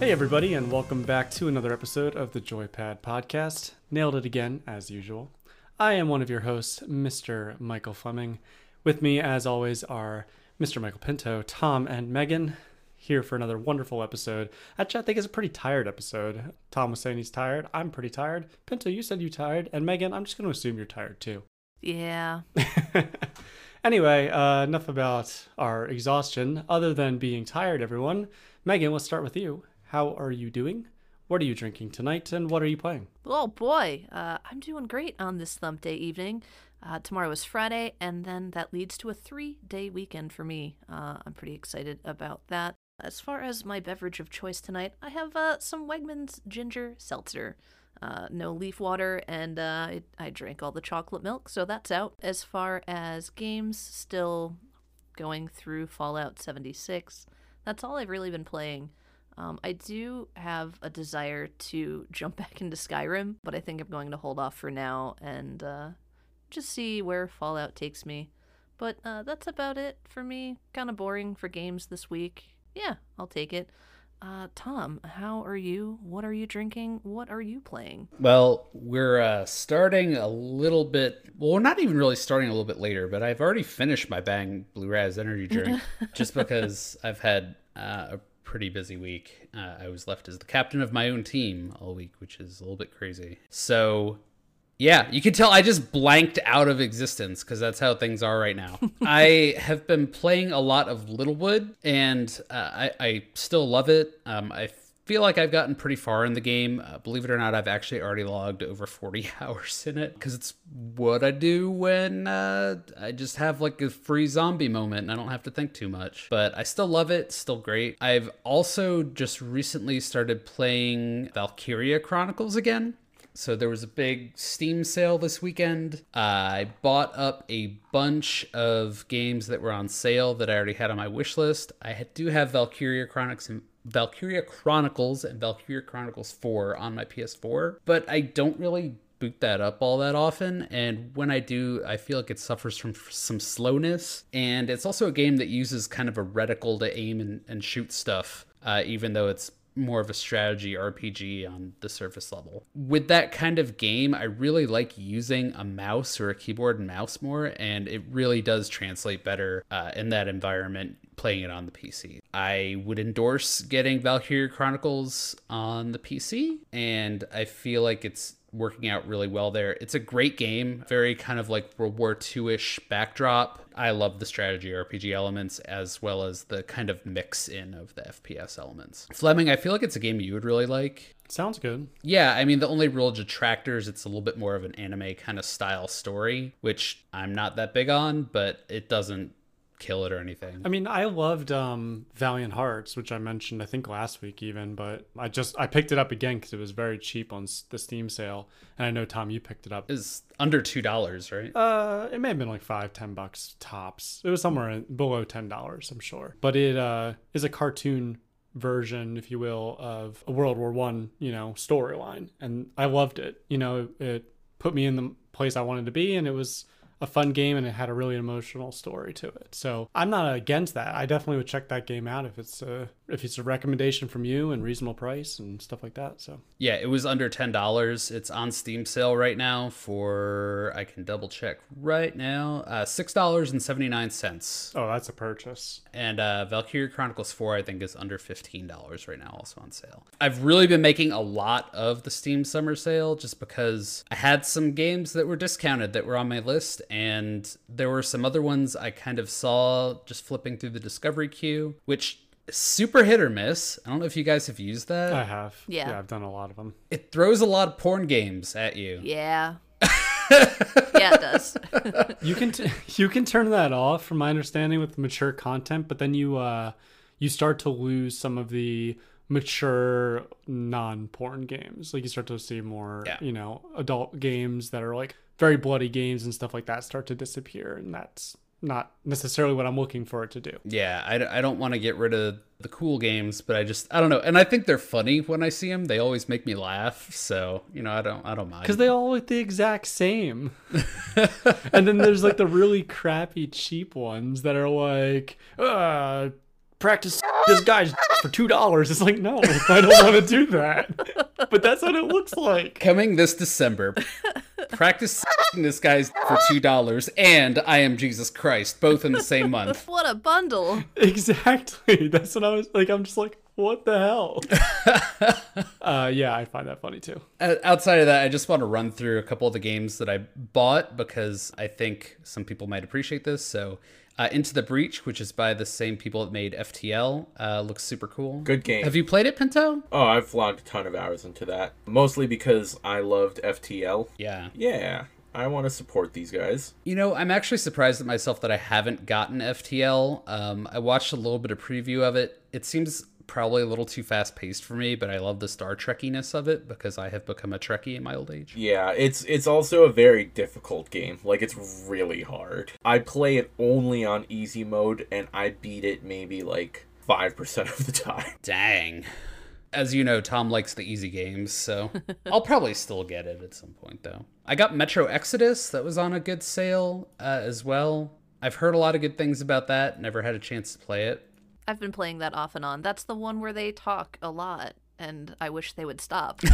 Hey, everybody, and welcome back to another episode of the Joypad Podcast. Nailed it again, as usual. I am one of your hosts, Mr. Michael Fleming. With me, as always, are Mr. Michael Pinto, Tom, and Megan here for another wonderful episode. Actually, I think it's a pretty tired episode. Tom was saying he's tired. I'm pretty tired. Pinto, you said you tired. And Megan, I'm just going to assume you're tired too. Yeah. anyway, uh, enough about our exhaustion. Other than being tired, everyone. Megan, let's start with you. How are you doing? What are you drinking tonight, and what are you playing? Oh boy, uh, I'm doing great on this Thump Day evening. Uh, tomorrow is Friday, and then that leads to a three day weekend for me. Uh, I'm pretty excited about that. As far as my beverage of choice tonight, I have uh, some Wegmans ginger seltzer. Uh, no leaf water, and uh, I, I drank all the chocolate milk, so that's out. As far as games, still going through Fallout 76. That's all I've really been playing. Um, I do have a desire to jump back into Skyrim, but I think I'm going to hold off for now and uh, just see where Fallout takes me. But uh, that's about it for me. Kind of boring for games this week yeah, I'll take it. Uh, Tom, how are you? What are you drinking? What are you playing? Well, we're uh, starting a little bit. Well, we're not even really starting a little bit later, but I've already finished my Bang Blue Razz energy drink just because I've had uh, a pretty busy week. Uh, I was left as the captain of my own team all week, which is a little bit crazy. So yeah, you can tell I just blanked out of existence because that's how things are right now. I have been playing a lot of Littlewood, and uh, I, I, still love it. Um, I feel like I've gotten pretty far in the game. Uh, believe it or not, I've actually already logged over 40 hours in it because it's what I do when uh, I just have like a free zombie moment and I don't have to think too much. But I still love it, still great. I've also just recently started playing Valkyria Chronicles again. So there was a big Steam sale this weekend. Uh, I bought up a bunch of games that were on sale that I already had on my wish list. I do have Valkyria Chronicles and Valkyria Chronicles and Valkyria Chronicles 4 on my PS4, but I don't really boot that up all that often. And when i do i feel like it suffers from some slowness. And it's also a game that uses kind of a reticle to aim and, and shoot stuff uh, even though it's more of a strategy RPG on the surface level. With that kind of game, I really like using a mouse or a keyboard and mouse more, and it really does translate better uh, in that environment playing it on the PC. I would endorse getting Valkyria Chronicles on the PC, and I feel like it's working out really well there. It's a great game, very kind of like World War II ish backdrop. I love the strategy RPG elements as well as the kind of mix in of the FPS elements. Fleming, I feel like it's a game you would really like. Sounds good. Yeah, I mean, the only real detractors, it's a little bit more of an anime kind of style story, which I'm not that big on, but it doesn't kill it or anything. I mean, I loved um, Valiant Hearts, which I mentioned I think last week even, but I just I picked it up again because it was very cheap on the Steam sale, and I know Tom you picked it up. Is under two dollars, right? Uh, it may have been like five, ten bucks tops. It was somewhere in, below ten dollars, I'm sure. But it uh, is a cartoon version, if you will, of a World War One, you know, storyline, and I loved it. You know, it put me in the place I wanted to be, and it was a fun game and it had a really emotional story to it. So I'm not against that. I definitely would check that game out if it's a if it's a recommendation from you and reasonable price and stuff like that. So yeah, it was under ten dollars. It's on Steam sale right now for I can double check right now uh, six dollars and seventy nine cents. Oh, that's a purchase. And uh, Valkyria Chronicles Four I think is under fifteen dollars right now, also on sale. I've really been making a lot of the Steam summer sale just because I had some games that were discounted that were on my list, and there were some other ones I kind of saw just flipping through the discovery queue, which super hit or miss. I don't know if you guys have used that. I have. Yeah. Yeah, I've done a lot of them. It throws a lot of porn games at you. Yeah. yeah, it does. you can t- you can turn that off from my understanding with mature content, but then you uh you start to lose some of the mature non-porn games. Like you start to see more, Yeah. you know, adult games that are like very bloody games and stuff like that start to disappear and that's not necessarily what I'm looking for it to do. Yeah, I, I don't want to get rid of the cool games, but I just I don't know, and I think they're funny when I see them. They always make me laugh, so you know I don't I don't mind because they all look the exact same. and then there's like the really crappy cheap ones that are like uh practice this guy's for two dollars. It's like, no, I don't want to do that. But that's what it looks like. Coming this December, practice this guy's for two dollars and I am Jesus Christ, both in the same month. What a bundle! Exactly. That's what I was like. I'm just like, what the hell? uh, yeah, I find that funny too. Uh, outside of that, I just want to run through a couple of the games that I bought because I think some people might appreciate this. So, uh, Into the Breach, which is by the same people that made FTL, uh, looks super cool. Good game. Have you played it, Pinto? Oh, I've logged a ton of hours into that. Mostly because I loved FTL. Yeah. Yeah, I want to support these guys. You know, I'm actually surprised at myself that I haven't gotten FTL. Um, I watched a little bit of preview of it. It seems probably a little too fast paced for me, but I love the Star Trekkiness of it because I have become a Trekkie in my old age. Yeah, it's it's also a very difficult game. Like it's really hard. I play it only on easy mode and I beat it maybe like 5% of the time. Dang. As you know, Tom likes the easy games, so I'll probably still get it at some point, though. I got Metro Exodus, that was on a good sale uh, as well. I've heard a lot of good things about that, never had a chance to play it. I've been playing that off and on. That's the one where they talk a lot, and I wish they would stop.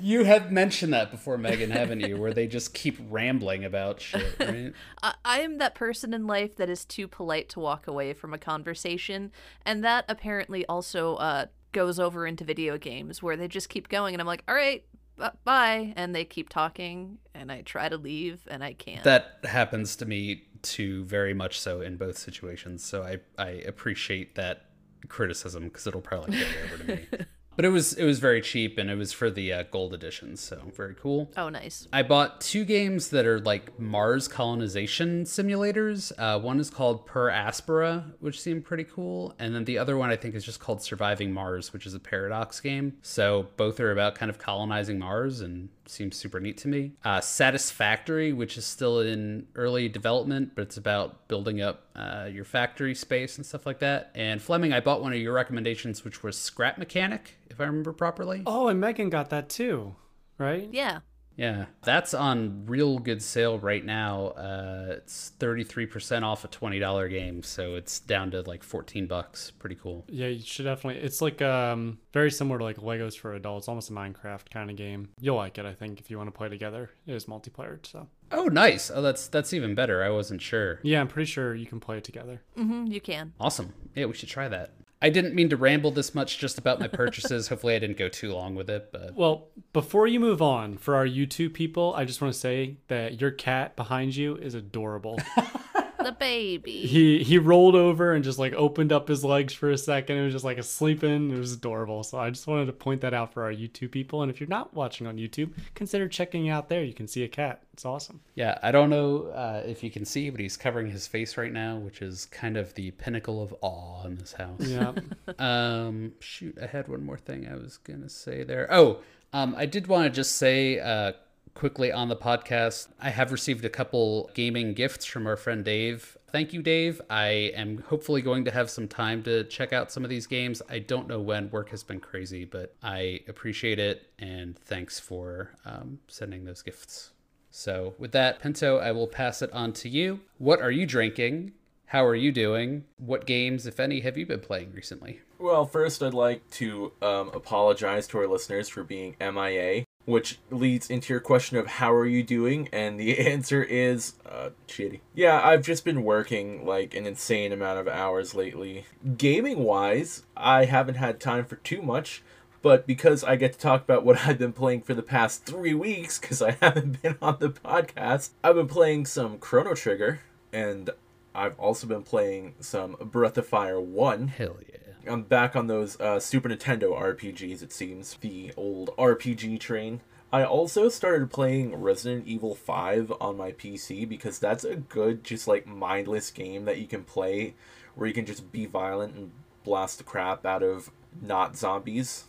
You have mentioned that before, Megan, haven't you? Where they just keep rambling about shit, right? I, I am that person in life that is too polite to walk away from a conversation, and that apparently also uh, goes over into video games where they just keep going, and I'm like, all right, b- bye, and they keep talking, and I try to leave, and I can't. that happens to me too, very much so in both situations. So I, I appreciate that criticism because it'll probably carry over to me. But it was it was very cheap and it was for the uh, gold edition, so very cool. oh, nice. I bought two games that are like Mars colonization simulators. Uh, one is called Per Aspera, which seemed pretty cool, and then the other one I think is just called Surviving Mars, which is a Paradox game. So both are about kind of colonizing Mars and seems super neat to me. Uh, Satisfactory, which is still in early development, but it's about building up uh, your factory space and stuff like that. And Fleming, I bought one of your recommendations, which was Scrap Mechanic, if I remember properly. Oh, and Megan got that too, right? Yeah. Yeah, that's on real good sale right now. Uh, it's thirty three percent off a twenty dollar game, so it's down to like fourteen bucks. Pretty cool. Yeah, you should definitely. It's like um very similar to like Legos for adults, almost a Minecraft kind of game. You'll like it, I think, if you want to play together. It is multiplayer, so Oh, nice. Oh, that's that's even better. I wasn't sure. yeah, I'm pretty sure you can play it together. hmm you can. Awesome. Yeah, we should try that. I didn't mean to ramble this much just about my purchases. Hopefully, I didn't go too long with it, but Well, before you move on, for our YouTube people, I just want to say that your cat behind you is adorable. The baby. he he rolled over and just like opened up his legs for a second. It was just like a sleeping. It was adorable. So I just wanted to point that out for our YouTube people. And if you're not watching on YouTube, consider checking out there. You can see a cat. It's awesome. yeah, I don't know uh, if you can see, but he's covering his face right now, which is kind of the pinnacle of awe in this house. Yeah. Um, shoot, I had one more thing I was gonna say there. Oh, um, I did want to just say uh, quickly on the podcast, I have received a couple gaming gifts from our friend Dave. Thank you, Dave. I am hopefully going to have some time to check out some of these games. I don't know when. Work has been crazy, but I appreciate it and thanks for um, sending those gifts. So, with that, Pinto, I will pass it on to you. What are you drinking? How are you doing? What games, if any, have you been playing recently? Well, first I'd like to um, apologize to our listeners for being MIA, which leads into your question of how are you doing, and the answer is uh, shitty. Yeah, I've just been working like an insane amount of hours lately. Gaming wise, I haven't had time for too much. But because I get to talk about what I've been playing for the past three weeks, because I haven't been on the podcast, I've been playing some Chrono Trigger, and I've also been playing some Breath of Fire 1. Hell yeah. I'm back on those uh, Super Nintendo RPGs, it seems. The old RPG train. I also started playing Resident Evil 5 on my PC because that's a good, just like mindless game that you can play where you can just be violent and blast the crap out of not zombies.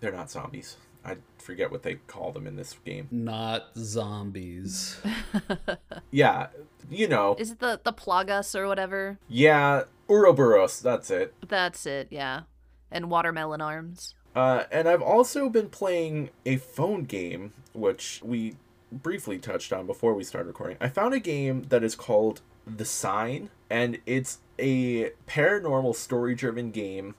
They're not zombies. I forget what they call them in this game. Not zombies. Yeah, you know. Is it the the Plagas or whatever? Yeah, Uroboros, that's it. That's it. Yeah. And watermelon arms. Uh, and I've also been playing a phone game, which we briefly touched on before we started recording. I found a game that is called The Sign, and it's a paranormal story driven game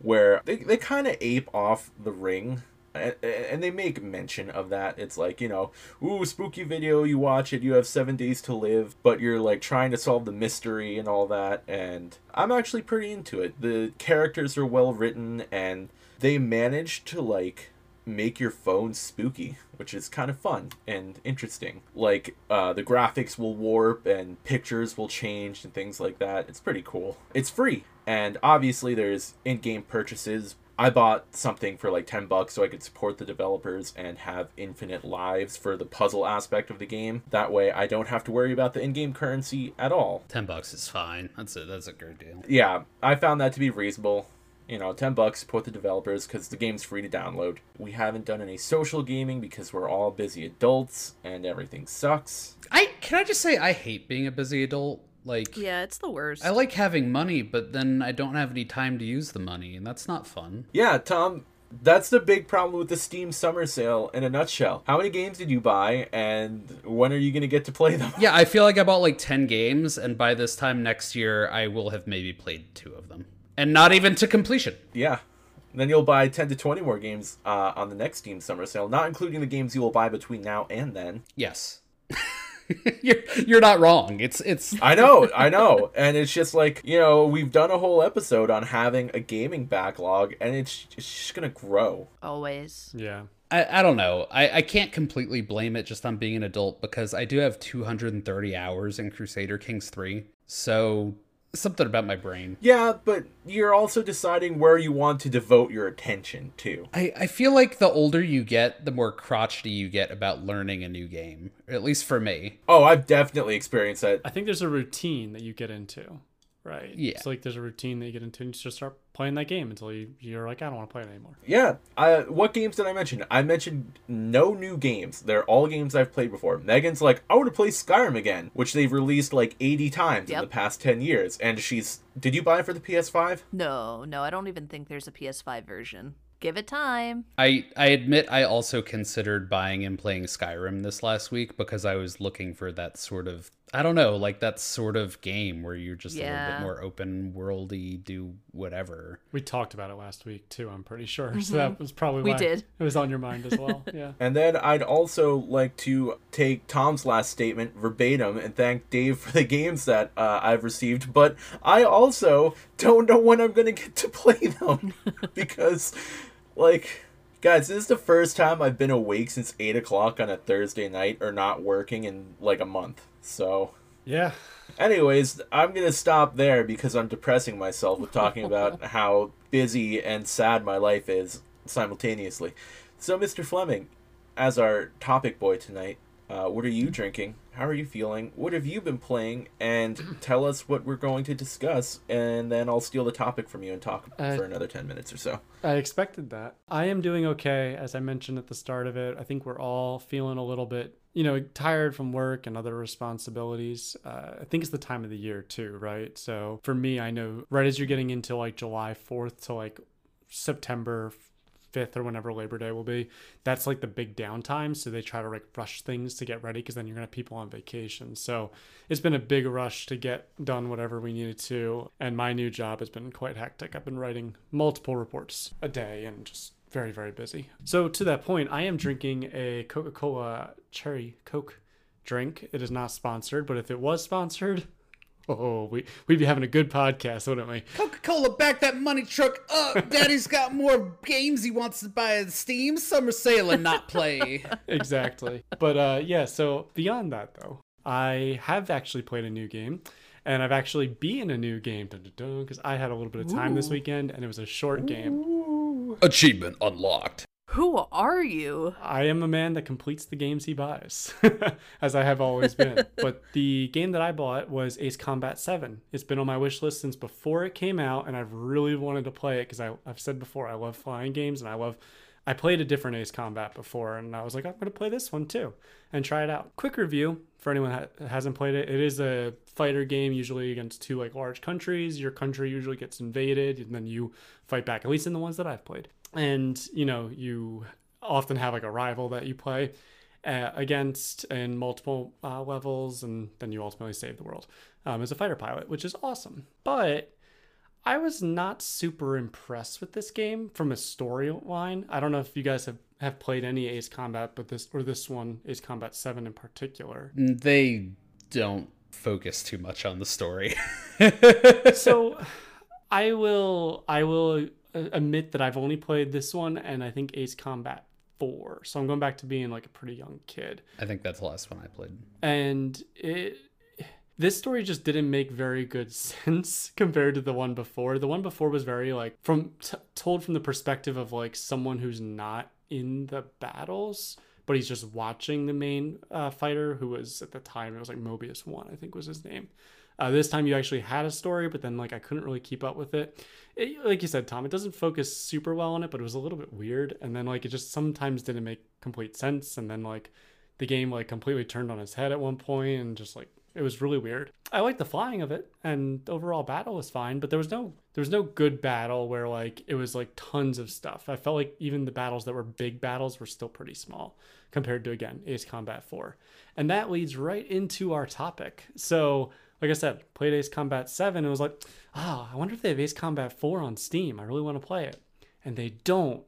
where they, they kind of ape off the ring and, and they make mention of that it's like you know ooh spooky video you watch it you have seven days to live but you're like trying to solve the mystery and all that and i'm actually pretty into it the characters are well written and they manage to like make your phone spooky, which is kind of fun and interesting. Like uh, the graphics will warp and pictures will change and things like that. It's pretty cool. It's free, and obviously there's in-game purchases. I bought something for like 10 bucks so I could support the developers and have infinite lives for the puzzle aspect of the game. That way I don't have to worry about the in-game currency at all. 10 bucks is fine. That's a that's a great deal. Yeah, I found that to be reasonable you know, 10 bucks, support the developers because the game's free to download. We haven't done any social gaming because we're all busy adults and everything sucks. I can I just say I hate being a busy adult. Like Yeah, it's the worst. I like having money, but then I don't have any time to use the money, and that's not fun. Yeah, Tom, that's the big problem with the Steam summer sale in a nutshell. How many games did you buy and when are you going to get to play them? Yeah, I feel like I bought like 10 games, and by this time next year, I will have maybe played two of them and not even to completion. Yeah. Then you'll buy 10 to 20 more games uh, on the next Steam Summer Sale, not including the games you will buy between now and then. Yes. you're you're not wrong. It's it's I know, I know. And it's just like, you know, we've done a whole episode on having a gaming backlog and it's, it's just going to grow. Always. Yeah. I, I don't know. I, I can't completely blame it just on being an adult because I do have 230 hours in Crusader Kings 3. So something about my brain. Yeah, but you're also deciding where you want to devote your attention to. I, I feel like the older you get, the more crotchety you get about learning a new game. At least for me. Oh, I've definitely experienced that. I think there's a routine that you get into, right? Yeah. It's like there's a routine that you get into and you just start playing that game until you, you're like, I don't want to play it anymore. Yeah. I, what games did I mention? I mentioned no new games. They're all games I've played before. Megan's like, I want to play Skyrim again, which they've released like 80 times Yep. in the past 10 years. And she's. Did you buy it for the PS5? No, no, I don't even think there's a PS5 version. Give it time. I, I admit I also considered buying and playing Skyrim this last week because I was looking for that sort of I don't know, like that sort of game where you're just a little bit more open worldy, do whatever. We talked about it last week too, I'm pretty sure. So that was probably We why did. it was on your mind as well. Yeah. And then I'd also like to take Tom's last statement verbatim and thank Dave for the games that uh, I've received. But I also don't know when I'm going to get to play them because, like, guys, this is the first time I've been awake since 8 o'clock on a Thursday night or not working in like a month. So. Yeah. Anyways, I'm gonna stop there because I'm depressing myself with talking about how busy and sad my life is simultaneously. So, Mr. Fleming, as our topic boy tonight, uh, what are you drinking? How are you feeling? What have you been playing? And tell us what we're going to discuss, and then I'll steal the topic from you and talk Uh, for another 10 minutes or so. I expected that. I am doing okay, as I mentioned at the start of it. I think we're all feeling a little bit, you know, tired from work and other responsibilities. Uh, I think it's the time of the year too, right? So for me, I know right as you're getting into like July 4th to like September 5th or whenever Labor Day will be, that's like the big downtime. So they try to like rush things to get ready because then you're going to have people on vacation. So it's been a big rush to get done whatever we needed to. And my new job has been quite hectic. I've been writing multiple reports a day and just very, very busy. So to that point, I am drinking a Coca Cola cherry Coke drink. It is not sponsored, but if it was sponsored, oh, we, we'd be having a good podcast, wouldn't we? Coca Cola, back that money truck up. Daddy's got more games he wants to buy at Steam Summer Sale and not play. exactly. But uh, yeah, so beyond that, though, I have actually played a new game. And I've actually beaten a new game because I had a little bit of time this weekend and it was a short game. Achievement unlocked. Who are you? I am a man that completes the games he buys, as I have always been. but the game that I bought was Ace Combat 7. It's been on my wish list since before it came out, and I've really wanted to play it because I've said before I love flying games and I love. I played a different Ace Combat before, and I was like, I'm going to play this one too and try it out. Quick review for anyone that hasn't played it. It is a fighter game, usually against two like large countries. Your country usually gets invaded, and then you fight back. At least in the ones that I've played and you know you often have like a rival that you play uh, against in multiple uh, levels and then you ultimately save the world um, as a fighter pilot, which is awesome. But I was not super impressed with this game from a storyline. I don't know if you guys have, have played any Ace Combat, but this or this one, Ace Combat 7 in particular. Mm, they don't focus too much on the story. so I will I will uh, admit that I've only played this one and I think Ace Combat 4. So I'm going back to being like a pretty young kid. I think that's the last one I played. And it this story just didn't make very good sense compared to the one before. The one before was very like from t- told from the perspective of like someone who's not in the battles, but he's just watching the main uh, fighter who was at the time it was like Mobius One, I think was his name. Uh, this time you actually had a story, but then like I couldn't really keep up with it. it. Like you said, Tom, it doesn't focus super well on it, but it was a little bit weird, and then like it just sometimes didn't make complete sense, and then like the game like completely turned on its head at one point, and just like it was really weird. I liked the flying of it, and overall battle was fine, but there was no there was no good battle where like it was like tons of stuff. I felt like even the battles that were big battles were still pretty small compared to again Ace Combat 4. And that leads right into our topic. So like I said, played Ace Combat 7 and was like, ah, oh, I wonder if they have Ace Combat 4 on Steam. I really want to play it. And they don't.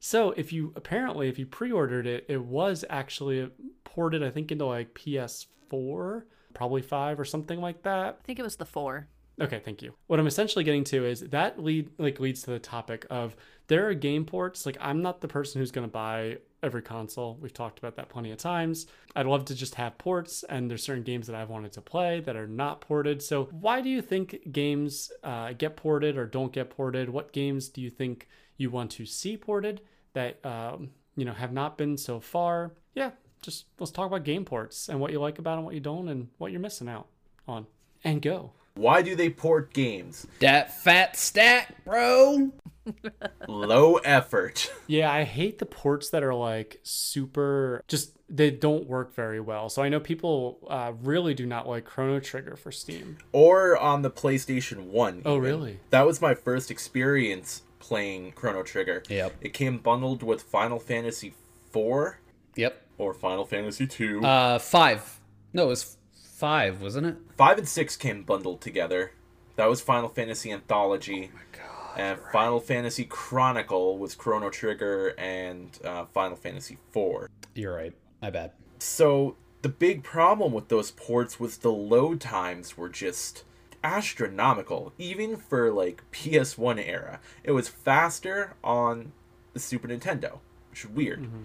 So if you apparently if you pre-ordered it, it was actually ported I think into like PS4 probably five or something like that. I think it was the four. Okay, thank you. What I'm essentially getting to is that lead like leads to the topic of there are game ports. Like I'm not the person who's going to buy every console. We've talked about that plenty of times. I'd love to just have ports, and there's certain games that I've wanted to play that are not ported. So why do you think games uh, get ported or don't get ported? What games do you think you want to see ported that um, you know have not been so far? Yeah, just let's talk about game ports and what you like about them, what you don't, and what you're missing out on. And go. Why do they port games? That fat stack, bro. Low effort. Yeah, I hate the ports that are like super just they don't work very well. So I know people uh, really do not like Chrono Trigger for Steam. Or on the PlayStation 1. Oh, really? That was my first experience playing Chrono Trigger. Yep. It came bundled with Final Fantasy 4. Yep or Final Fantasy two. Uh, five. No, it was five, wasn't it? Five and six came bundled together. That was Final Fantasy Anthology. Oh my god! And Final Fantasy Chronicle was Chrono Trigger and uh, Final Fantasy four. You're right. My bad. So the big problem with those ports was the load times were just astronomical, even for like PS1 era. It was faster on the Super Nintendo, which is weird. Mm-hmm.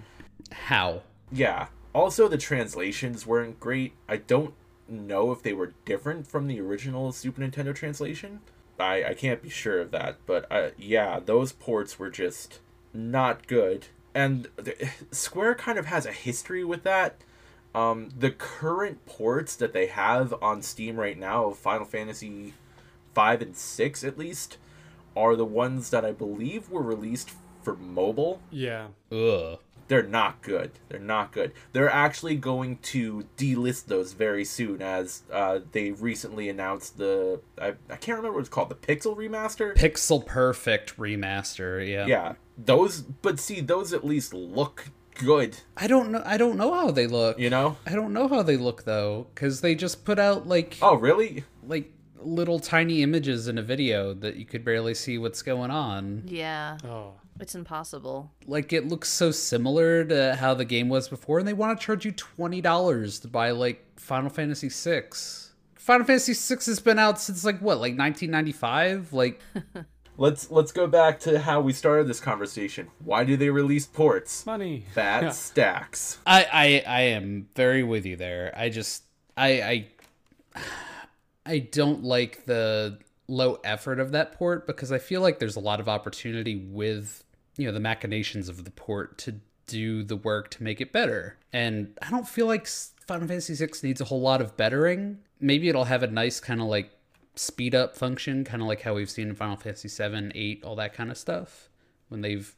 How? Yeah. Also, the translations weren't great. I don't know if they were different from the original Super Nintendo translation. I, I can't be sure of that, but uh, yeah, those ports were just not good. And the, Square kind of has a history with that. Um, the current ports that they have on Steam right now of Final Fantasy 5 and 6 at least are the ones that I believe were released for mobile. Yeah. Ugh they're not good. They're not good. They're actually going to delist those very soon, as uh, they recently announced the I, I can't remember what it's called, the Pixel remaster. Pixel Perfect remaster. Yeah. Yeah. Those, but see, those at least look good. I don't know. I don't know how they look. You know. I don't know how they look though, because they just put out like. Oh really? Like little tiny images in a video that you could barely see what's going on. Yeah. Oh. It's impossible. Like it looks so similar to how the game was before, and they want to charge you twenty dollars to buy like Final Fantasy VI. Final Fantasy VI has been out since like what, like nineteen ninety five? Like Let's let's go back to how we started this conversation. Why do they release ports? Money. Fat yeah. stacks. I, I I am very with you there. I just I I I don't like the low effort of that port because I feel like there's a lot of opportunity with you know the machinations of the port to do the work to make it better. And I don't feel like Final Fantasy VI needs a whole lot of bettering. Maybe it'll have a nice kind of like speed up function, kind of like how we've seen in Final Fantasy 7, 8, all that kind of stuff when they've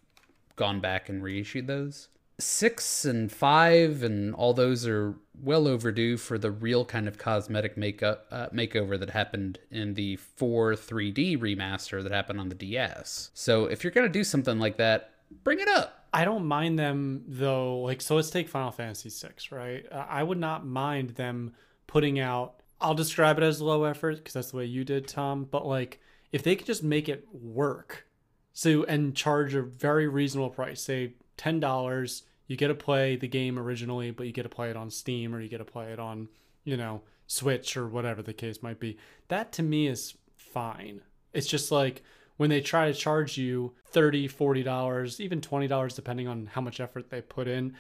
gone back and reissued those six and five and all those are well overdue for the real kind of cosmetic makeup uh, makeover that happened in the 4 3D remaster that happened on the DS. So if you're gonna do something like that, bring it up. I don't mind them though. Like, so let's take Final Fantasy VI, right? Uh, I would not mind them putting out I'll describe it as low effort because that's the way you did, Tom. But like, if they could just make it work, so and charge a very reasonable price, say ten dollars, you get to play the game originally, but you get to play it on Steam or you get to play it on, you know, Switch or whatever the case might be. That to me is fine. It's just like when they try to charge you 30 40 dollars even 20 dollars depending on how much effort they put in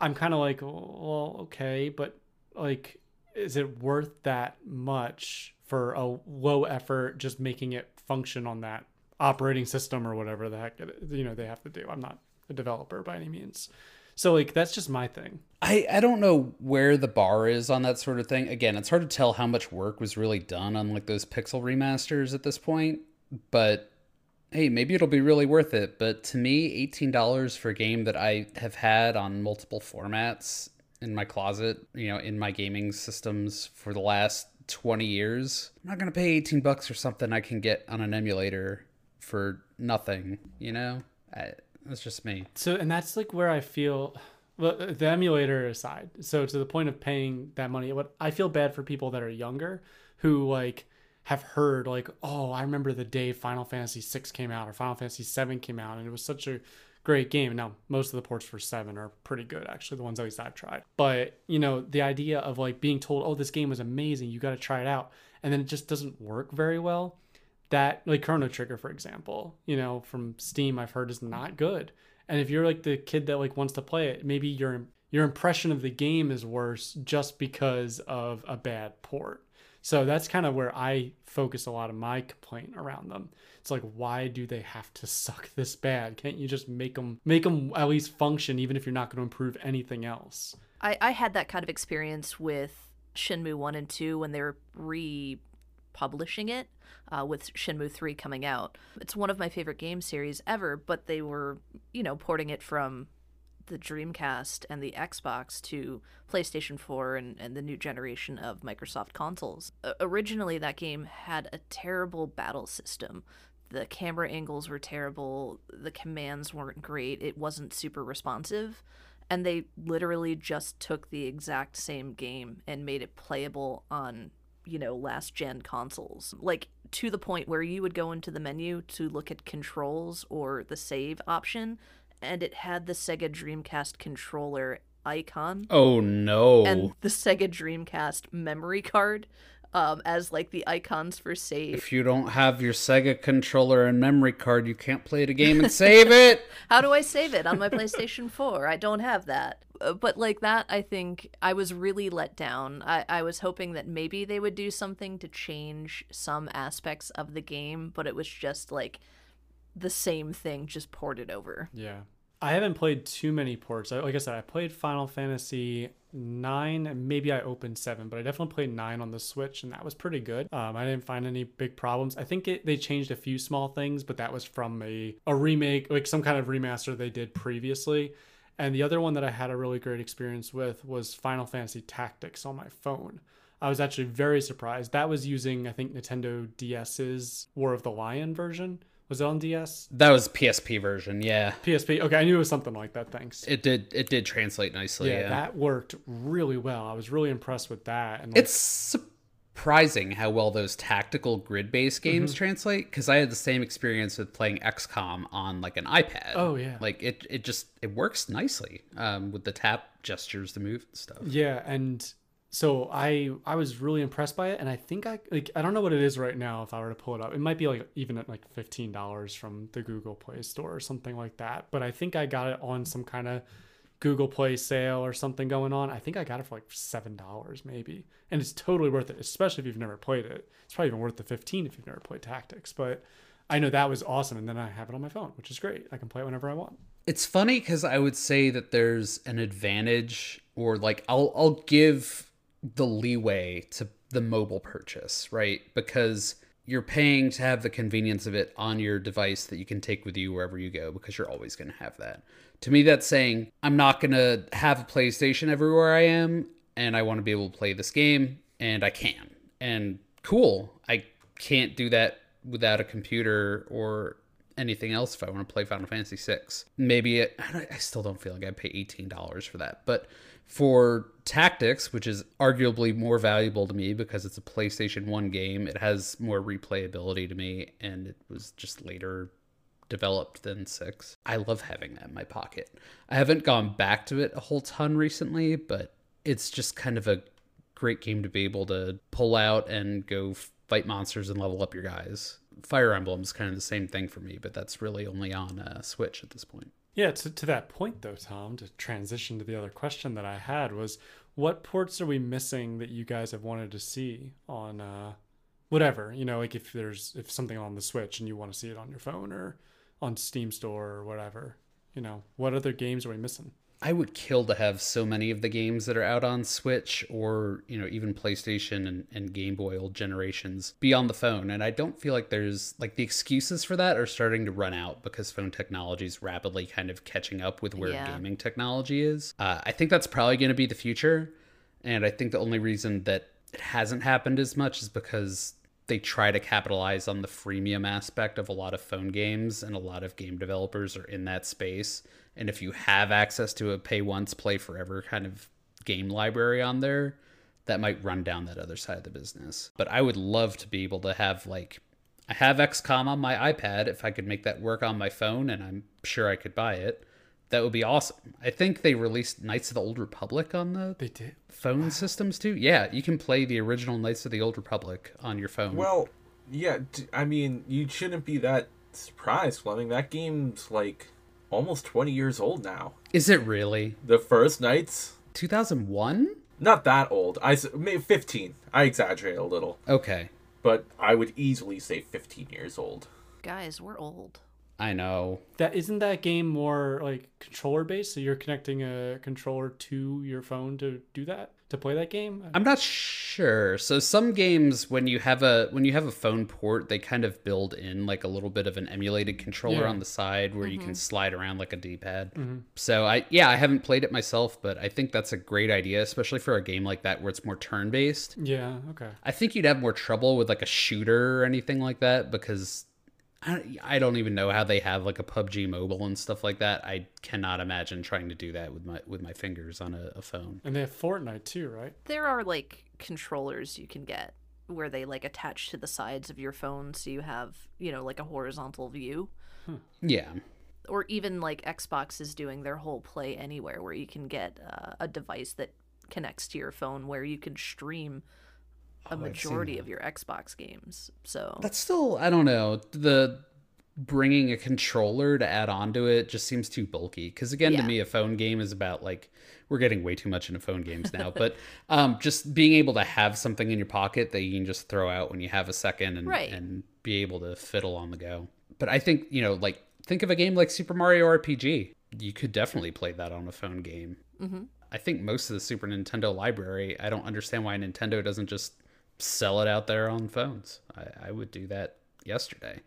i'm kind of like well okay but like is it worth that much for a low effort just making it function on that operating system or whatever the heck you know they have to do i'm not a developer by any means so like that's just my thing I, I don't know where the bar is on that sort of thing. Again, it's hard to tell how much work was really done on like those pixel remasters at this point, but hey, maybe it'll be really worth it. But to me, $18 for a game that I have had on multiple formats in my closet, you know, in my gaming systems for the last 20 years, I'm not going to pay 18 bucks for something I can get on an emulator for nothing, you know? I, that's just me. So, and that's like where I feel well, uh, the emulator aside. So, to the point of paying that money, what I feel bad for people that are younger who like have heard like, oh, I remember the day Final Fantasy VI came out or Final Fantasy VII came out, and it was such a great game. Now, most of the ports for seven are pretty good, actually, the ones at least I've tried. But you know, the idea of like being told, oh, this game was amazing, you got to try it out, and then it just doesn't work very well. That like Chrono Trigger, for example, you know, from Steam, I've heard is not good. And if you're like the kid that like wants to play it, maybe your your impression of the game is worse just because of a bad port. So that's kind of where I focus a lot of my complaint around them. It's like, why do they have to suck this bad? Can't you just make them make them at least function, even if you're not going to improve anything else? I, I had that kind of experience with Shenmue one and two when they were republishing it. Uh, with Shenmue 3 coming out. It's one of my favorite game series ever, but they were, you know, porting it from the Dreamcast and the Xbox to PlayStation 4 and, and the new generation of Microsoft consoles. Originally, that game had a terrible battle system. The camera angles were terrible, the commands weren't great, it wasn't super responsive. And they literally just took the exact same game and made it playable on, you know, last gen consoles. Like, to the point where you would go into the menu to look at controls or the save option and it had the Sega Dreamcast controller icon. Oh no. And the Sega Dreamcast memory card um, as like the icons for save. If you don't have your Sega controller and memory card, you can't play the game and save it. How do I save it on my PlayStation 4? I don't have that. Uh, but like that, I think I was really let down. I, I was hoping that maybe they would do something to change some aspects of the game, but it was just like the same thing just ported over. Yeah. I haven't played too many ports. Like I said, I played Final Fantasy nine, maybe I opened seven, but I definitely played nine on the Switch, and that was pretty good. Um, I didn't find any big problems. I think it, they changed a few small things, but that was from a a remake, like some kind of remaster they did previously. And the other one that I had a really great experience with was Final Fantasy Tactics on my phone. I was actually very surprised. That was using, I think, Nintendo DS's War of the Lion version was it on DS? That was PSP version, yeah. PSP. Okay, I knew it was something like that. Thanks. It did. It did translate nicely. Yeah, yeah. that worked really well. I was really impressed with that. And like, it's surprising how well those tactical grid-based games mm-hmm. translate. Because I had the same experience with playing XCOM on like an iPad. Oh yeah. Like it. It just it works nicely um, with the tap gestures to move and stuff. Yeah, and so I I was really impressed by it, and I think I like I don't know what it is right now. If I were to pull it up, it might be like even at like fifteen dollars from the Google Play Store or something like that. But I think I got it on some kind of Google Play sale or something going on. I think I got it for like seven dollars maybe, and it's totally worth it, especially if you've never played it. It's probably even worth the fifteen if you've never played Tactics. But I know that was awesome, and then I have it on my phone, which is great. I can play it whenever I want. It's funny because I would say that there's an advantage, or like I'll I'll give the leeway to the mobile purchase, right? Because you're paying to have the convenience of it on your device that you can take with you wherever you go because you're always going to have that. To me, that's saying I'm not going to have a PlayStation everywhere I am and I want to be able to play this game and I can. And cool, I can't do that without a computer or anything else if I want to play Final Fantasy VI. Maybe it, I still don't feel like I'd pay $18 for that. But for Tactics, which is arguably more valuable to me because it's a PlayStation 1 game, it has more replayability to me, and it was just later developed than 6. I love having that in my pocket. I haven't gone back to it a whole ton recently, but it's just kind of a great game to be able to pull out and go fight monsters and level up your guys. Fire Emblem is kind of the same thing for me, but that's really only on uh, Switch at this point. Yeah, to, to that point though, Tom, to transition to the other question that I had was what ports are we missing that you guys have wanted to see on uh, whatever, you know, like if there's if something on the Switch and you want to see it on your phone or on Steam Store or whatever, you know, what other games are we missing? I would kill to have so many of the games that are out on Switch or, you know, even PlayStation and, and Game Boy old generations be on the phone. And I don't feel like there's like the excuses for that are starting to run out because phone technology is rapidly kind of catching up with where Yeah. gaming technology is. Uh, I think that's probably going to be the future. And I think the only reason that it hasn't happened as much is because they try to capitalize on the freemium aspect of a lot of phone games, and a lot of game developers are in that space. And if you have access to a pay once, play forever kind of game library on there, that might run down that other side of the business. But I would love to be able to have like I have XCOM on my iPad. If I could make that work on my phone, and I'm sure I could buy it, that would be awesome. I think they released Knights of the Old Republic on the They did. phone systems too. Yeah, you can play the original Knights of the Old Republic on your phone. Well, yeah, I mean, you shouldn't be that surprised, Fleming. That game's like almost 20 years old now. is it really The first Knights, 2001? not that old. I maybe 15. I exaggerate a little, Okay, but I would easily say 15 years old. Guys, we're old. I know. That isn't that game more like controller based? So you're connecting a controller to your phone to do that to play that game. I'm not sure. So some games when you have a when you have a phone port, they kind of build in like a little bit of an emulated controller Yeah. on the side where you can mm-hmm. slide around like a D-pad. Mm-hmm. So I yeah, I haven't played it myself, but I think that's a great idea, especially for a game like that where it's more turn-based. Yeah. Okay. I think you'd have more trouble with like a shooter or anything like that because I, I don't even know how they have like a PUBG mobile and stuff like that. I cannot imagine trying to do that with my with my fingers on a, a phone. And they have Fortnite too, right? There are like controllers you can get where they like attach to the sides of your phone so you have, you know, like a horizontal view. Yeah. Or even like Xbox is doing their whole play anywhere where you can get uh, a device that connects to your phone where you can stream a seen majority of your Xbox games. So That's still I don't know the bringing a controller to add on to it just seems too bulky because again Yeah. to me a phone game is about like we're getting way too much into phone games now but um just being able to have something in your pocket that you can just throw out when you have a second and Right. and be able to fiddle on the go but i think you know like think of a game like super mario rpg you could definitely play that on a phone game hmm I think most of the Super Nintendo library, I don't understand why Nintendo doesn't just sell it out there on phones. I, I would do that yesterday.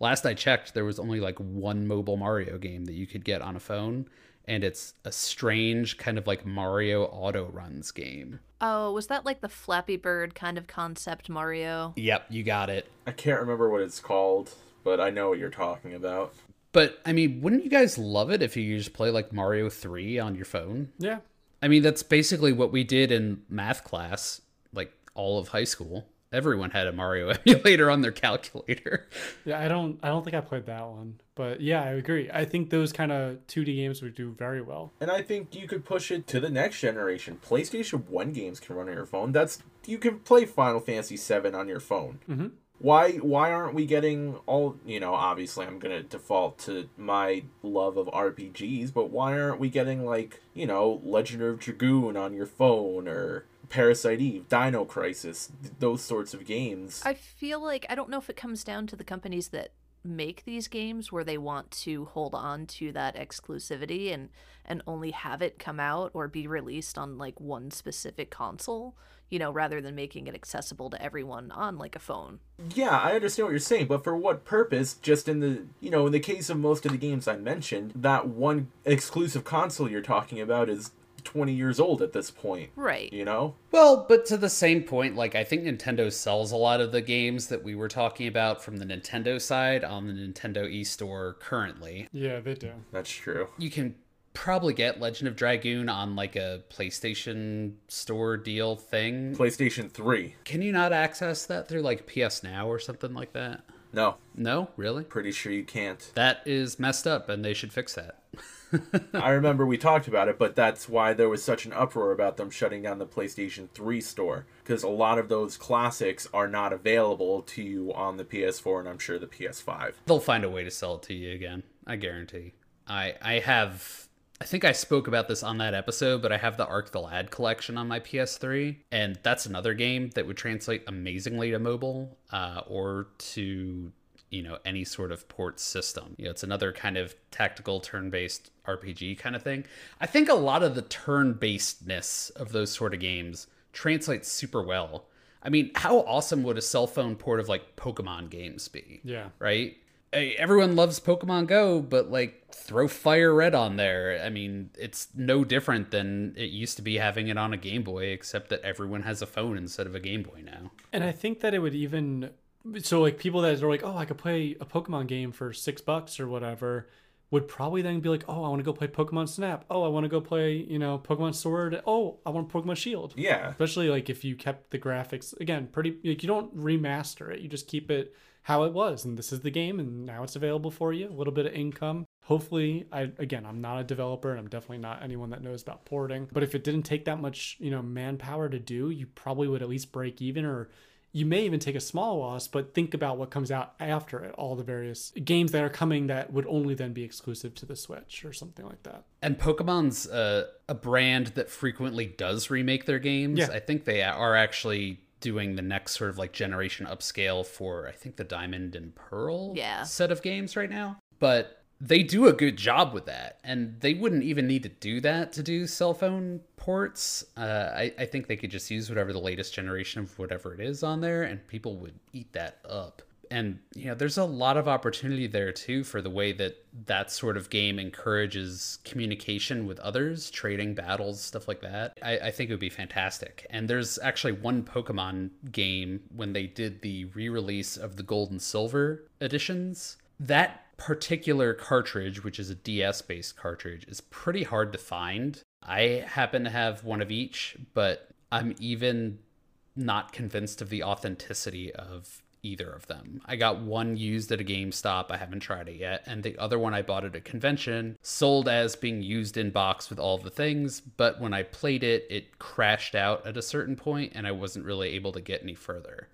Last I checked, there was only like one mobile Mario game that you could get on a phone, and it's a strange kind of like Mario auto runs game. Oh, was that like the Flappy Bird kind of concept Mario? Yep, you got it. I can't remember what it's called, but I know what you're talking about. But I mean, wouldn't you guys love it if you just play like Mario 3 on your phone? Yeah. I mean, that's basically what we did in math class, like all of high school. Everyone had a Mario emulator on their calculator. Yeah. I don't. I don't think I played that one, but yeah, I agree. I think those kind of 2D games would do very well. And I think you could push it to the next generation. PlayStation 1 games can run on your phone. That's you can play Final Fantasy 7 on your phone. Mhm. Why why aren't we getting all, you know, obviously I'm going to default to my love of RPGs, but why aren't we getting like, you know, Legend of Dragoon on your phone or Parasite Eve, Dino Crisis, th- those sorts of games? I feel like I don't know if it comes down to the companies that make these games where they want to hold on to that exclusivity and and only have it come out or be released on like one specific console, you know, rather than making it accessible to everyone on like a phone. Yeah, I understand what you're saying, but for what purpose? Just in the, you know, in the case of most of the games I mentioned, that one exclusive console you're talking about is 20 years old at this point. Right. You know? Well, but to the same point, like I think Nintendo sells a lot of the games that we were talking about from the Nintendo side on the Nintendo eStore currently. Yeah, they do. That's true. You can probably get Legend of Dragoon on like a PlayStation Store deal thing. PlayStation 3. Can you not access that through like PS Now or something like that? No, No, really? pretty sure you can't. That is messed up and they should fix that. I remember we talked about it, but that's why there was such an uproar about them shutting down the PlayStation 3 store. Because a lot of those classics are not available to you on the PS4 and I'm sure the PS5. They'll find a way to sell it to you again. I guarantee. I I have I think I spoke about this on that episode, but I have the Arc the Lad collection on my PS3, and that's another game that would translate amazingly to mobile uh, or to you know any sort of port system. You know, it's another kind of tactical turn-based RPG kind of thing. I think a lot of the turn-basedness of those sort of games translates super well. I mean, how awesome would a cell phone port of like Pokemon games be? Yeah. right? Everyone loves Pokemon Go, but like throw Fire Red on there. I mean, it's no different than it used to be having it on a Game Boy, except that everyone has a phone instead of a Game Boy now. And I think that it would even so like people that are like, oh, I could play a Pokemon game for six bucks or whatever, would probably then be like, oh, I want to go play Pokemon Snap. Oh, I want to go play, you know, Pokemon Sword. Oh, I want Pokemon Shield. Yeah. Especially like if you kept the graphics again, pretty like you don't remaster it. You just keep it how it was, and this is the game, and now it's available for you. A little bit of income. Hopefully, I again, I'm not a developer, and I'm definitely not anyone that knows about porting. But if it didn't take that much, you know, manpower to do, you probably would at least break even, or you may even take a small loss. But think about what comes out after it, all the various games that are coming that would only then be exclusive to the Switch or something like that. And Pokemon's uh, a brand that frequently does remake their games. Yeah. I think they are actually doing the next sort of like generation upscale for I think the Diamond and Pearl Yeah. set of games right now. But they do a good job with that, and they wouldn't even need to do that to do cell phone ports. Uh, I, I think they could just use whatever the latest generation of whatever it is on there, and people would eat that up. And you know, there's a lot of opportunity there too for the way that that sort of game encourages communication with others, trading battles, stuff like that. I, I think it would be fantastic. And there's actually one Pokemon game when they did the re-release of the Gold and Silver editions. That particular cartridge, which is a DS based cartridge, is pretty hard to find. I happen to have one of each, but I'm even not convinced of the authenticity of either of them. I got one used at a GameStop, I haven't tried it yet, and the other one I bought at a convention, sold as being used in box with all the things, but when I played it, it crashed out at a certain point and I wasn't really able to get any further.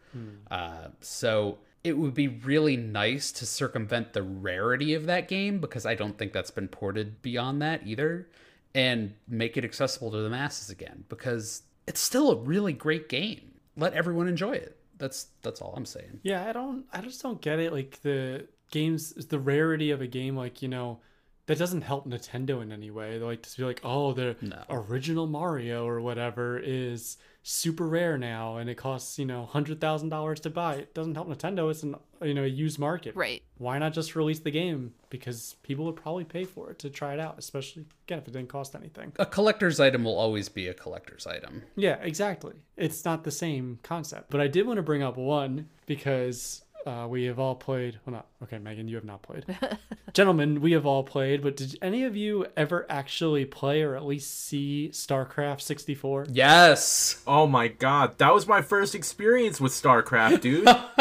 Uh, so it would be really nice to circumvent the rarity of that game because I don't think that's been ported beyond that either and make it accessible to the masses again because it's still a really great game. Let everyone enjoy it. That's that's all I'm saying. Yeah, I don't I just don't get it like the games the rarity of a game like, you know, that doesn't help Nintendo in any way. Like to be like, "Oh, the No. original Mario or whatever is super rare now and it costs, you know, $100,000 to buy." It doesn't help Nintendo. It's an, you know, a used market. Right. Why not just release the game because people would probably pay for it to try it out, especially again if it didn't cost anything. A collector's item will always be a collector's item. Yeah, exactly. It's not the same concept. But I did want to bring up one because uh, we have all played. Well, not okay, Megan. You have not played. Gentlemen, we have all played. But did any of you ever actually play or at least see StarCraft 64? Yes. Oh my god, that was my first experience with StarCraft, dude.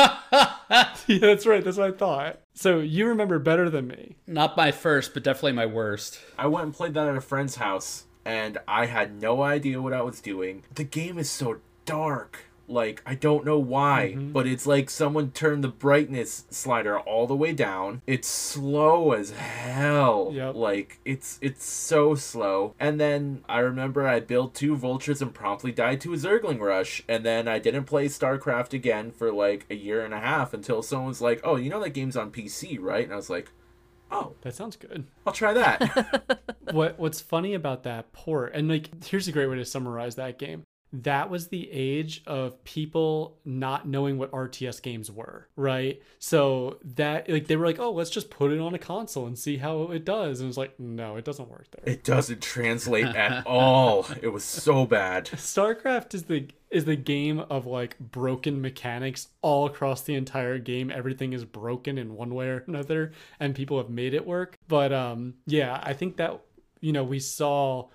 yeah, that's right. That's what I thought. So you remember better than me. Not my first, but definitely my worst. I went and played that at a friend's house, and I had no idea what I was doing. The game is so dark. Like, I don't know why, mm-hmm. but it's like someone turned the brightness slider all the way down. It's slow as hell. Yep. Like, it's it's so slow. And then I remember I built two vultures and promptly died to a Zergling rush. And then I didn't play StarCraft again for like a year and a half until someone's like, oh, you know that game's on PC, right? And I was like, oh, That sounds good. I'll try that. what What's funny about that port, and like, here's a great way to summarize that game. That was the age of people not knowing what RTS games were, right? So that like they were like, "Oh, let's just put it on a console and see how it does." And it was like, "No, it doesn't work there." It doesn't translate at all. It was so bad. StarCraft is the is the game of like broken mechanics all across the entire game. Everything is broken in one way or another, and people have made it work. But um, yeah, I think that you know we saw,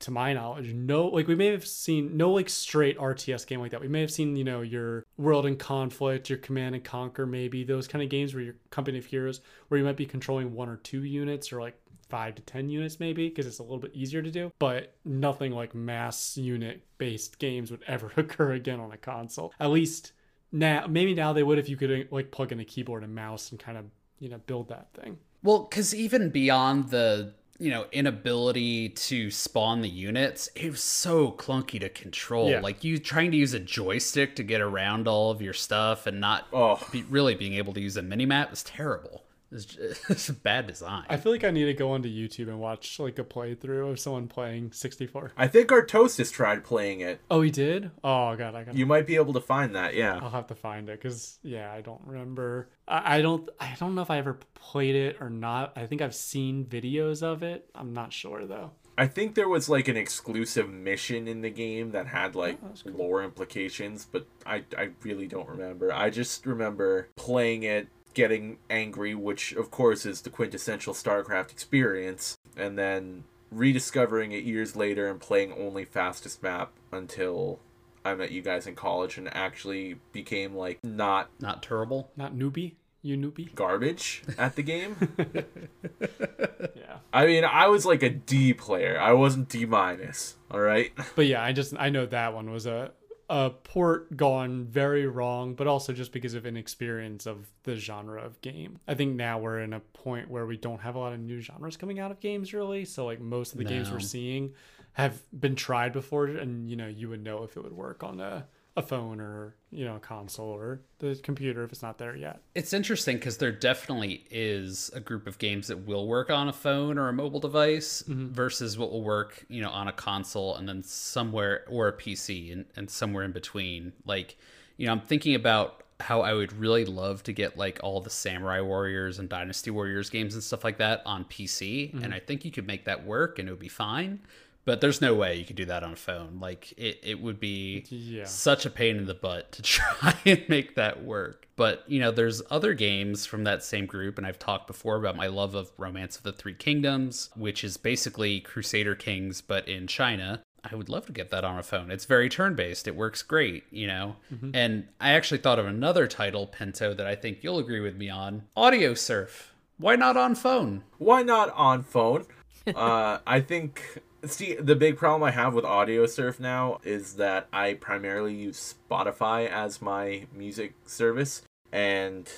to my knowledge, no like we may have seen no like straight RTS game like that. We may have seen you know your World in Conflict, your Command and Conquer, maybe those kind of games where you're Company of Heroes, where you might be controlling one or two units or like five to ten units maybe because it's a little bit easier to do. But nothing like mass unit based games would ever occur again on a console. At least now maybe now they would if you could uh, like plug in a keyboard and mouse and kind of you know build that thing. Well, because even beyond the you know inability to spawn the units, it was so clunky to control. Yeah. Like you trying to use a joystick to get around all of your stuff and not Oh. be, really being able to use a mini map was terrible. It's just, it's bad design. i feel like i need to go onto youtube and watch like a playthrough of someone playing 64 I think Artosis tried playing it. oh he did oh god i got You might be able to find that, yeah. I'll have to find it because yeah, I don't remember. I, I don't. I don't know if I ever played it or not. I think I've seen videos of it. I'm not sure though. I think there was like an exclusive mission in the game that had like oh, lore implications, but I, I really don't remember. I just remember playing it, getting angry, which of course is the quintessential StarCraft experience, and then rediscovering it years later and playing only fastest map until I met you guys in college and actually became like not not terrible. Not newbie. You newbie. garbage at the game. Yeah. I mean, I was like a D player. I wasn't D minus. All right. But yeah, I just I know that one was a a port gone very wrong, but also just because of inexperience of the genre of game. I think now we're in a point where we don't have a lot of new genres coming out of games really. So like most of the games we're seeing have been tried before and you know, you would know if it would work on a a phone or, you know, a console or the computer if it's not there yet. It's interesting because there definitely is a group of games that will work on a phone or a mobile device mm-hmm. versus what will work, you know, on a console and then somewhere or a PC and, and somewhere in between. Like, you know, I'm thinking about how I would really love to get like all the Samurai Warriors and Dynasty Warriors games and stuff like that on PC. And mm-hmm. I think you could make that work and it would be fine. But there's no way you could do that on a phone. Like it, it would be Yeah. such a pain in the butt to try and make that work. But, you know, there's other games from that same group, and I've talked before about my love of Romance of the Three Kingdoms, which is basically Crusader Kings, but in China. I would love to get that on a phone. It's very turn based. It works great, you know? And I actually thought of another title, Pinto, that I think you'll agree with me on Audiosurf. Why not on phone? Why not on phone? uh, I think. See, the big problem I have with Audiosurf now is that I primarily use Spotify as my music service, and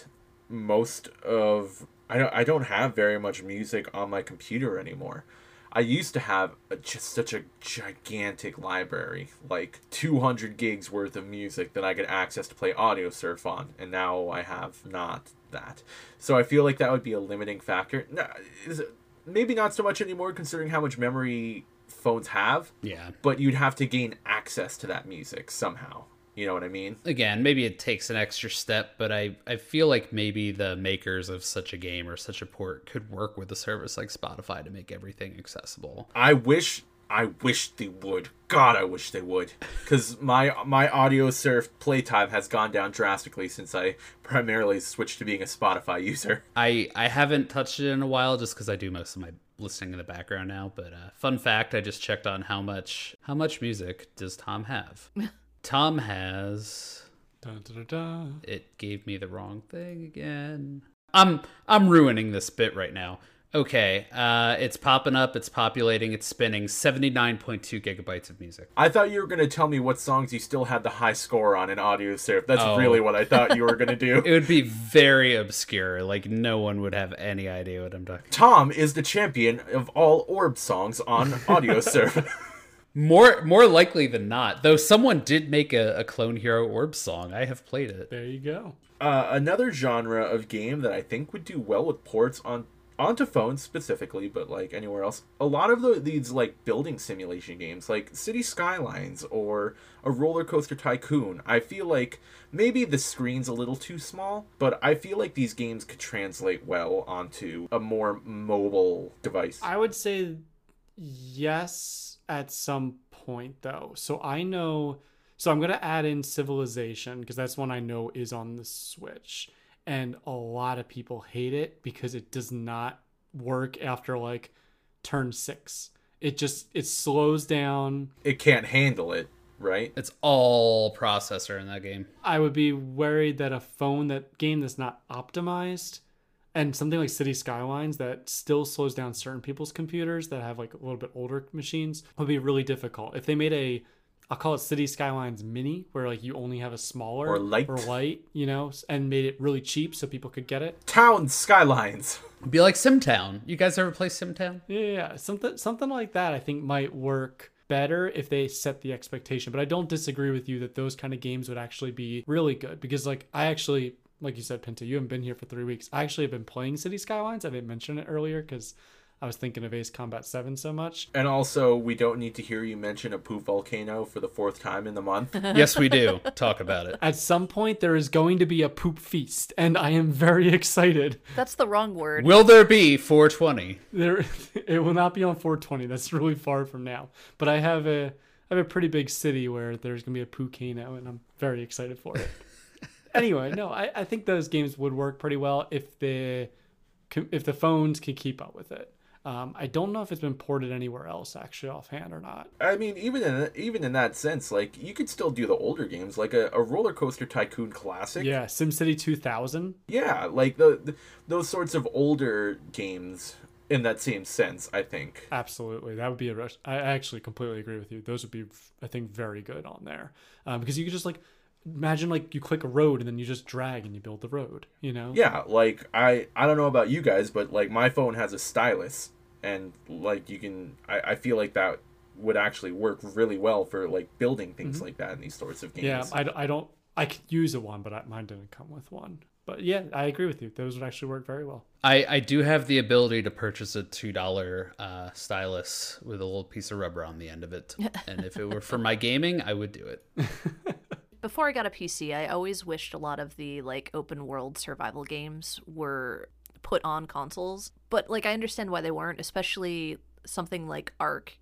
most of I don't I don't have very much music on my computer anymore. I used to have a, just such a gigantic library, like 200 gigs worth of music that I could access to play Audiosurf on, and now I have not that. So I feel like that would be a limiting factor. No, maybe not so much anymore considering how much memory phones have, Yeah. but you'd have to gain access to that music somehow. You know what I mean? again, maybe it takes an extra step, but I, I feel like maybe the makers of such a game or such a port could work with a service like Spotify to make everything accessible. I wish I wish they would. God, I wish they would. Cuz my my Audiosurf playtime has gone down drastically since I primarily switched to being a Spotify user. I, I haven't touched it in a while just because I do most of my listening in the background now. But uh, fun fact, I just checked on how much how much music does Tom have. Tom has Dun, dun, dun, dun. it gave me the wrong thing again. I'm I'm ruining this bit right now. Okay, uh, it's popping up, it's populating, it's spinning. Seventy nine point two gigabytes of music. I thought you were going to tell me what songs you still had the high score on in Audiosurf. That's Oh. really what I thought you were going to do. It would be very obscure. Like no one would have any idea what I'm talking. Tom is the champion of all orb songs on Audiosurf. More more likely than not, though. Someone did make a, a Clone Hero Orb song. I have played it. There you go. Uh, another genre of game that I think would do well with ports on onto phones specifically, but like anywhere else, a lot of the, these like building simulation games, like City Skylines or a Roller Coaster Tycoon, I feel like maybe the screen's a little too small, but I feel like these games could translate well onto a more mobile device. I would say yes at some point though. So I know so I'm going to add in Civilization because that's one I know is on the Switch and a lot of people hate it because it does not work after like turn 6. It just it slows down. It can't handle it, right? It's all processor in that game. I would be worried that a phone that game that's not optimized and something like City Skylines that still slows down certain people's computers that have like a little bit older machines would be really difficult. If they made a I'll call it City Skylines Mini, where like you only have a smaller Or light. or light, you know, and made it really cheap so people could get it. Town Skylines. Be like Simtown. You guys ever play Simtown? Yeah, yeah, yeah. something something like that. I think might work better if they set the expectation. But I don't disagree with you that those kind of games would actually be really good because like I actually like you said, Pinta, you haven't been here for three weeks. I actually have been playing City Skylines. I didn't mention it earlier because I was thinking of Ace Combat 7 so much. And also, we don't need to hear you mention a poop volcano for the fourth time in the month. yes, we do. Talk about it. At some point, there is going to be a poop feast, and I am very excited. That's the wrong word. Will there be 420? There, it will not be on 420. That's really far from now. But I have a, I have a pretty big city where there's gonna be a pookano, and I'm very excited for it. anyway, no, I, I think those games would work pretty well if the, if the phones can keep up with it. Um, I don't know if it's been ported anywhere else actually offhand or not. I mean, even in even in that sense, like you could still do the older games, like a, a roller coaster tycoon classic. Yeah, SimCity 2000. Yeah, like the, the those sorts of older games in that same sense. I think. Absolutely, that would be a rush. I actually completely agree with you. Those would be, I think, very good on there um, because you could just like imagine like you click a road and then you just drag and you build the road you know? Yeah like i i don't know about you guys but like my phone has a stylus and like you can i, I feel like that would actually work really well for like building things mm-hmm. like that in these sorts of games. Yeah I, I don't i could use a one but I, mine didn't come with one. But yeah i agree with you. Those would actually work very well. I i do have the ability to purchase a two dollar uh, stylus with a little piece of rubber on the end of it. And if it were for my gaming i would do it before I got a PC, I always wished a lot of the like open world survival games were put on consoles. But like I understand why they weren't, especially something like Ark.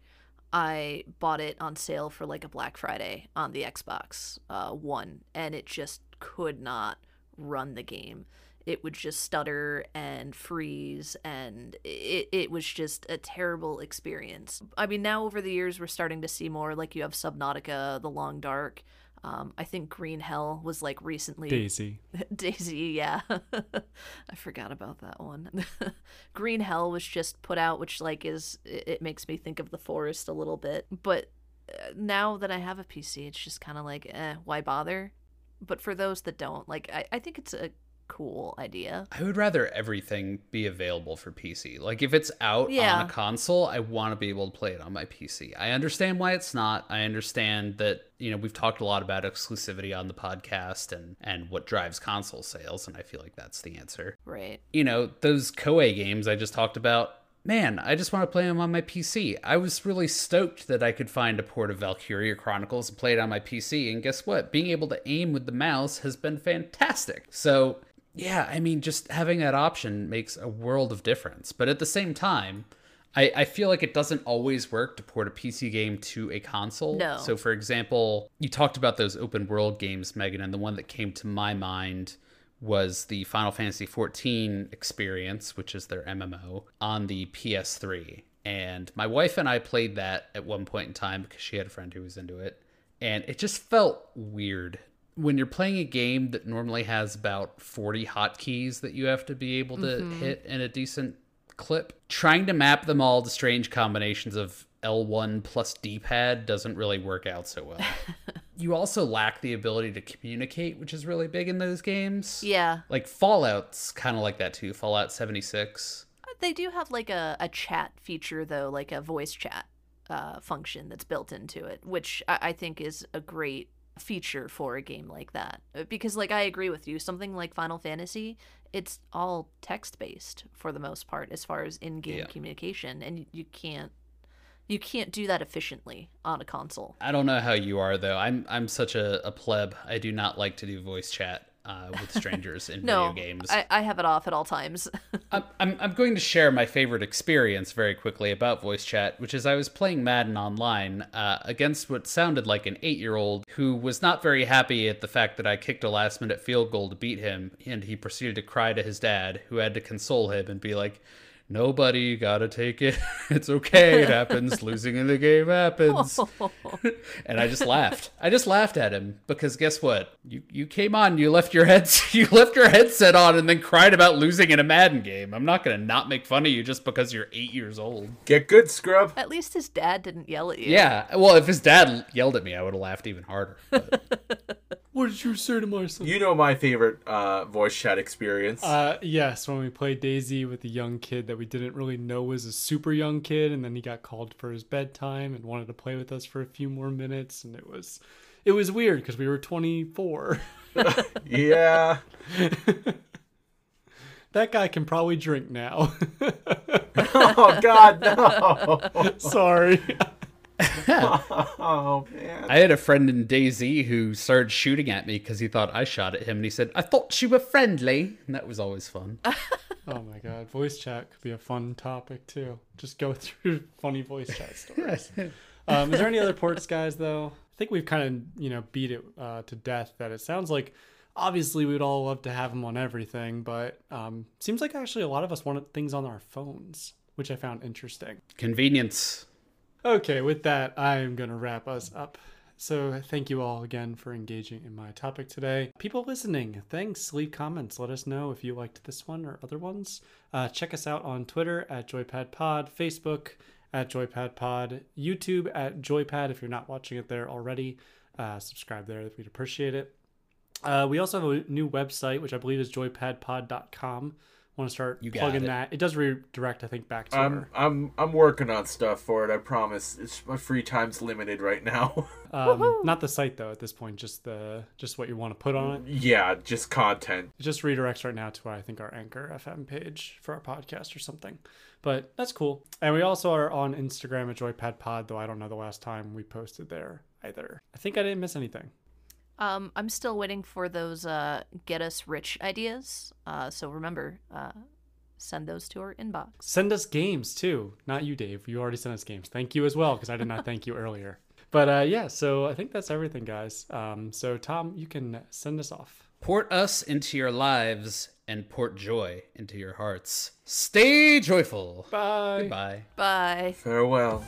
I bought it on sale for like a Black Friday on the Xbox uh, One, and it just could not run the game. It would just stutter and freeze, and it, it was just a terrible experience. I mean, now over the years, we're starting to see more like you have Subnautica, The Long Dark, um, I think Green Hell was like recently. DayZ. DayZ, yeah. I forgot about that one. Green Hell was just put out, which like is it, it makes me think of the forest a little bit. But uh, now that I have a PC, it's just kind of like, eh, why bother? But for those that don't, like, I, I think it's a cool idea. I would rather everything be available for PC. Like if it's out Yeah. on a console, I want to be able to play it on my PC. I understand why it's not. I understand that, you know, we've talked a lot about exclusivity on the podcast and and what drives console sales and I feel like that's the answer. Right. You know, those Koei games I just talked about Man, I just want to play them on my PC. I was really stoked that I could find a port of Valkyria Chronicles and play it on my PC, and guess what? Being able to aim with the mouse has been fantastic. So, yeah, I mean, just having that option makes a world of difference. But at the same time, I, I feel like it doesn't always work to port a PC game to a console. No. So, for example, you talked about those open world games, Megan, and the one that came to my mind was the Final Fantasy XIV experience, which is their MMO, on the PS3. And my wife and I played that at one point in time because she had a friend who was into it. And it just felt weird when you're playing a game that normally has about 40 hotkeys that you have to be able to Mm-hmm. hit in a decent clip, trying to map them all to strange combinations of L1 plus D pad doesn't really work out so well. you also lack the ability to communicate, which is really big in those games. Yeah. Like Fallout's kind of like that too. Fallout 76. They do have like a, a chat feature though, like a voice chat uh, function that's built into it, which I, I think is a great feature for a game like that Uh, because like i agree with you something like final fantasy it's all text based for the most part as far as in-game Yeah. communication and you, you can't you can't do that efficiently on a console I don't know how you are though. I'm I'm such a, a pleb. I do not like to do voice chat uh, with strangers in no video games. I, I have it off at all times I'm, I'm, I'm going to share my favorite experience very quickly about voice chat, which is I was playing Madden online uh, against what sounded like an eight year old who was not very happy at the fact that I kicked a last minute field goal to beat him, and he proceeded to cry to his dad, who had to console him and be like, Nobody, gotta take it. It's okay. It happens. Losing in the game happens. and I just laughed. I just laughed at him because guess what? You you came on, you left your head you left your headset on and then cried about losing in a Madden game. I'm not gonna not make fun of you just because you're eight years old. Get good, scrub. at least his dad didn't yell at you Yeah. Well, if his dad yelled at me, I would have laughed even harder. What did you say to my son? You know my favorite uh, voice chat experience. Uh, yes, when we played DayZ with a young kid that we didn't really know was a super young kid, and then he got called for his bedtime and wanted to play with us for a few more minutes, and it was, it was weird because we were 24. yeah. that guy can probably drink now. Oh God, no. Sorry. Oh man. I had a friend in DayZ who started shooting at me because he thought I shot at him, and he said, "I thought you were friendly," and that was always fun. Oh my god, voice chat could be a fun topic too. Just go through funny voice chat stories. um, is there any other ports, guys? Though I think we've kind of you know beat it uh, to death. That it sounds like obviously we'd all love to have them on everything, but um, seems like actually a lot of us wanted things on our phones, which I found interesting. Convenience. Okay, with that, I'm going to wrap us up. So, thank you all again for engaging in my topic today. People listening, thanks. Leave comments. Let us know if you liked this one or other ones. Uh, check us out on Twitter at JoyPadPod, Facebook at JoyPadPod, YouTube at JoyPad if you're not watching it there already. Uh, subscribe there, we'd appreciate it. Uh, we also have a new website, which I believe is joypadpod.com. Want to start You plugging it. that? It does redirect, I think, back to I'm I'm I'm working on stuff for it. I promise. It's my free time's limited right now. Um, not the site though. At this point, just the just what you want to put on it. yeah, just content. It just redirects right now to I think our Anchor FM page for our podcast or something. But that's cool. And we also are on Instagram at JoyPadPod, though I don't know the last time we posted there either. I think I didn't miss anything. Um, I'm still waiting for those uh, get us rich ideas. Uh, so remember, uh, send those to our inbox. Send us games too. Not you, Dave. You already sent us games. Thank you as well because I did not thank you earlier. But uh, yeah, so I think that's everything, guys. Um, so Tom, you can send us off. Port us into your lives and port joy into your hearts. Stay joyful. Bye. Goodbye. Bye. Farewell.